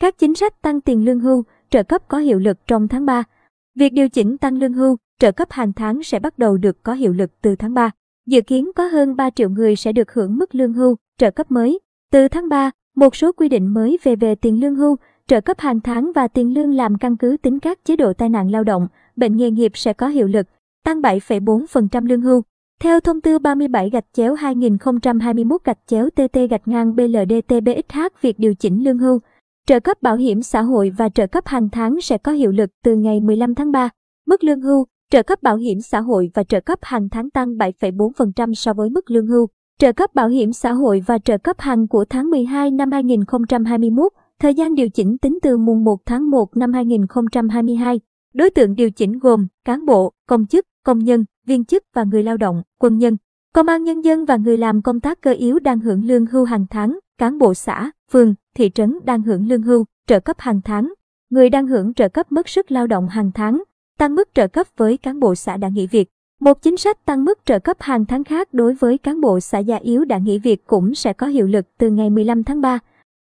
Các chính sách tăng tiền lương hưu, trợ cấp có hiệu lực trong tháng 3. Việc điều chỉnh tăng lương hưu, trợ cấp hàng tháng sẽ bắt đầu được có hiệu lực từ tháng 3. Dự kiến có hơn 3 triệu người sẽ được hưởng mức lương hưu, trợ cấp mới. Từ tháng 3, một số quy định mới về về tiền lương hưu, trợ cấp hàng tháng và tiền lương làm căn cứ tính các chế độ tai nạn lao động, bệnh nghề nghiệp sẽ có hiệu lực, tăng 7,4% lương hưu. Theo thông tư 37 gạch chéo 2021 gạch chéo TT gạch ngang BLDTBXH việc điều chỉnh lương hưu, trợ cấp bảo hiểm xã hội và trợ cấp hàng tháng sẽ có hiệu lực từ ngày 15 tháng 3. Mức lương hưu, trợ cấp bảo hiểm xã hội và trợ cấp hàng tháng tăng 7,4% so với mức lương hưu. Trợ cấp bảo hiểm xã hội và trợ cấp hàng của tháng 12 năm 2021, thời gian điều chỉnh tính từ mùng 1 tháng 1 năm 2022. Đối tượng điều chỉnh gồm cán bộ, công chức, công nhân, viên chức và người lao động, quân nhân, công an nhân dân và người làm công tác cơ yếu đang hưởng lương hưu hàng tháng, cán bộ xã, phường, thị trấn đang hưởng lương hưu, trợ cấp hàng tháng, người đang hưởng trợ cấp mất sức lao động hàng tháng, tăng mức trợ cấp với cán bộ xã đã nghỉ việc. Một chính sách tăng mức trợ cấp hàng tháng khác đối với cán bộ xã già yếu đã nghỉ việc cũng sẽ có hiệu lực từ ngày 15 tháng 3.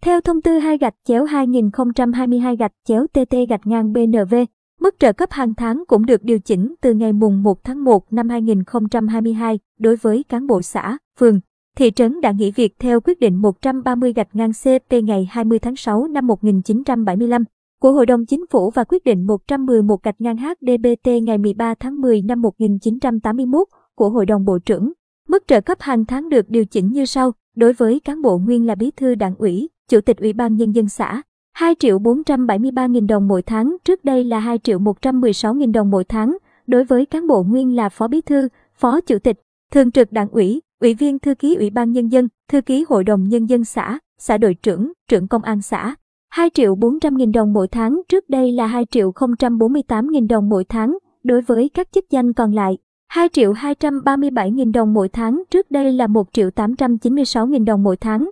Theo thông tư 2 gạch chéo 2022 gạch chéo TT gạch ngang BNV, mức trợ cấp hàng tháng cũng được điều chỉnh từ ngày mùng 1 tháng 1 năm 2022 đối với cán bộ xã, phường, thị trấn đã nghỉ việc theo quyết định 130 gạch ngang CP ngày 20 tháng 6 năm 1975 của Hội đồng Chính phủ và quyết định 111 gạch ngang HDBT ngày 13 tháng 10 năm 1981 của Hội đồng Bộ trưởng. Mức trợ cấp hàng tháng được điều chỉnh như sau, đối với cán bộ nguyên là bí thư đảng ủy, chủ tịch ủy ban nhân dân xã, 2 triệu 473 nghìn đồng mỗi tháng, trước đây là 2 triệu 116 nghìn đồng mỗi tháng, đối với cán bộ nguyên là phó bí thư, phó chủ tịch, thường trực đảng ủy, ủy viên thư ký ủy ban nhân dân, thư ký hội đồng nhân dân xã, xã đội trưởng, trưởng công an xã. 2 triệu 400 nghìn đồng mỗi tháng, trước đây là 2 triệu 048 nghìn đồng mỗi tháng, đối với các chức danh còn lại. 2 triệu 237 nghìn đồng mỗi tháng, trước đây là 1 triệu 896 nghìn đồng mỗi tháng.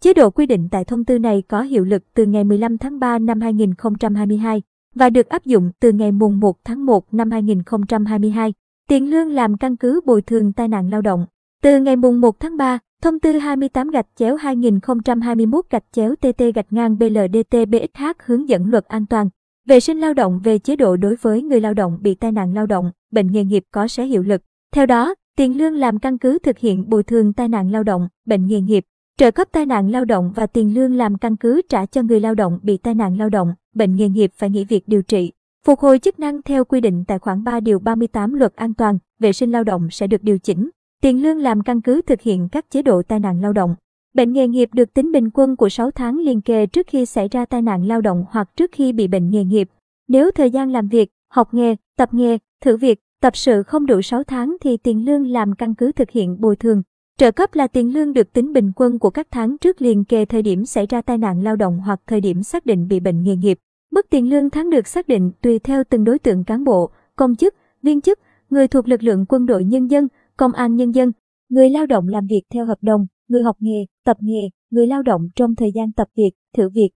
Chế độ quy định tại thông tư này có hiệu lực từ ngày 15 tháng 3 năm 2022 và được áp dụng từ ngày mùng 1 tháng 1 năm 2022. Tiền lương làm căn cứ bồi thường tai nạn lao động. Từ ngày mùng 1 tháng 3, thông tư 28 gạch chéo 2021 gạch chéo TT gạch ngang BLDT BXH hướng dẫn luật an toàn vệ sinh lao động về chế độ đối với người lao động bị tai nạn lao động, bệnh nghề nghiệp có sẽ hiệu lực. Theo đó, tiền lương làm căn cứ thực hiện bồi thường tai nạn lao động, bệnh nghề nghiệp, trợ cấp tai nạn lao động và tiền lương làm căn cứ trả cho người lao động bị tai nạn lao động, bệnh nghề nghiệp phải nghỉ việc điều trị. Phục hồi chức năng theo quy định tại khoản 3 điều 38 Luật An toàn vệ sinh lao động sẽ được điều chỉnh. Tiền lương làm căn cứ thực hiện các chế độ tai nạn lao động. Bệnh nghề nghiệp được tính bình quân của 6 tháng liên kề trước khi xảy ra tai nạn lao động hoặc trước khi bị bệnh nghề nghiệp. Nếu thời gian làm việc, học nghề, tập nghề, thử việc, tập sự không đủ 6 tháng thì tiền lương làm căn cứ thực hiện bồi thường. Trợ cấp là tiền lương được tính bình quân của các tháng trước liền kề thời điểm xảy ra tai nạn lao động hoặc thời điểm xác định bị bệnh nghề nghiệp. Mức tiền lương tháng được xác định tùy theo từng đối tượng cán bộ, công chức, viên chức, người thuộc lực lượng quân đội nhân dân, công an nhân dân, người lao động làm việc theo hợp đồng, người học nghề, tập nghề, người lao động trong thời gian tập việc, thử việc,